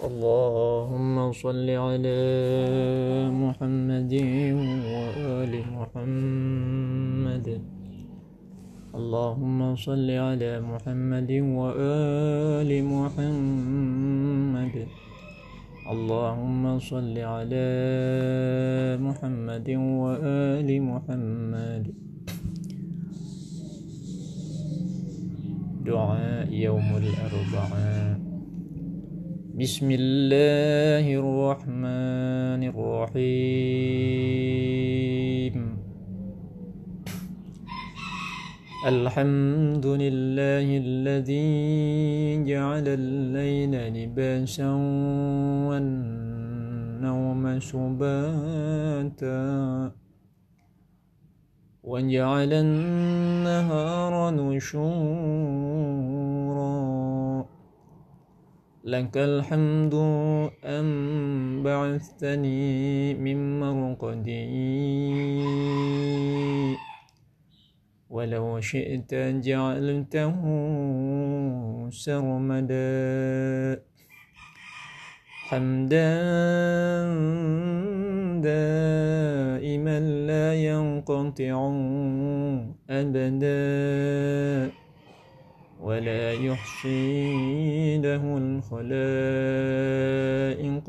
اللهم صل على محمد وآل محمد. اللهم صل على محمد وآل محمد. اللهم صل على محمد وآل محمد. دعاء يوم الأربعاء. بسم الله الرحمن الرحيم الحمد لله الذي جعل الليل لباسا والنوم سباتا وجعل النهار نشورا لك الحمد أن بعثتني من مرقدي ولو شئت جعلته سرمدا. حمدا دائما لا ينقطع أبدا. ولا يحصي له الخلائق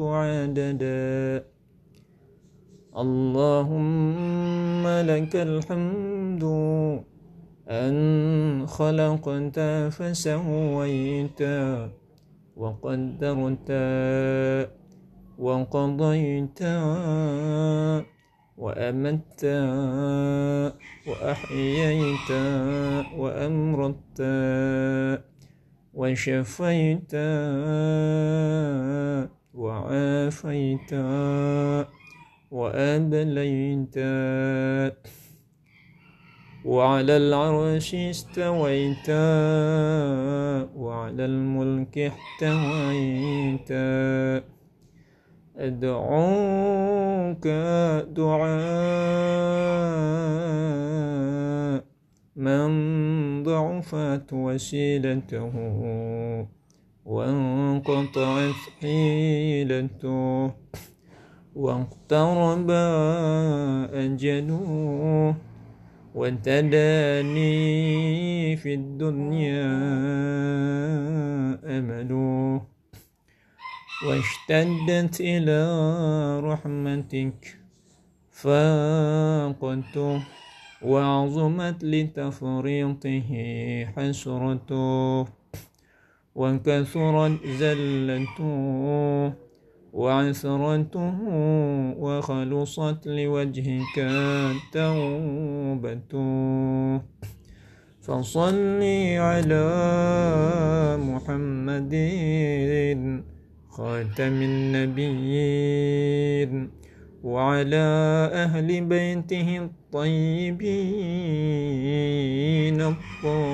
عددا. اللهم لك الحمد أن خلقت فسويت وقدرت وقضيت وأمت وأحييت وأمرت وشفيت وعافيت وأبليت وعلى العرش استويت وعلى الملك احتويت أدعوك دعاء من ضعفت وسيلته وانقطعت حيلته واقترب أجله وتداني في الدنيا أمله واشتدت إلى رحمتك فاقته وعظمت لتفريطه حسرته وكثرت زلته وعثرته وخلصت لوجهك توبته فصلي على محمد خاتم النبيين وعلى أهل بيته الطيبين الطاهرين.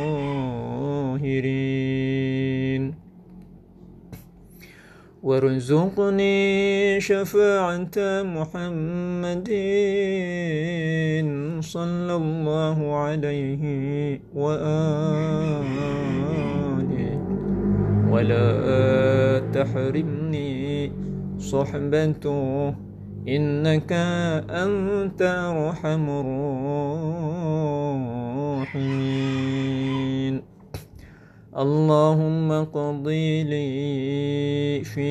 وارزقني شفاعة محمد صلى الله عليه وآله تحرمني صحبته إنك أنت أرحم الراحمين. اللهم قضي لي في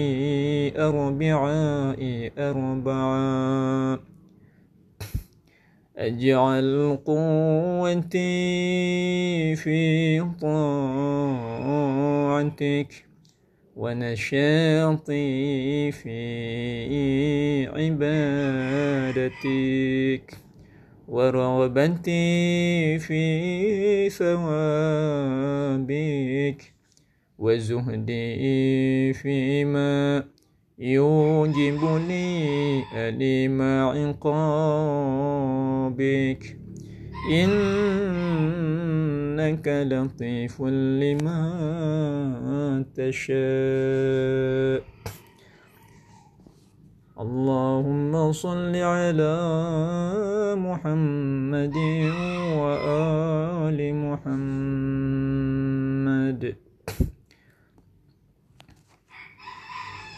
أربعاء أربعا أجعل قوتي في طاعتك. ونشاطي في عبادتك ورغبتي في ثوابك وزهدي فيما يوجب لي أليم عقابك. إنك لطيف لما تشاء. اللهم صل على محمد وآل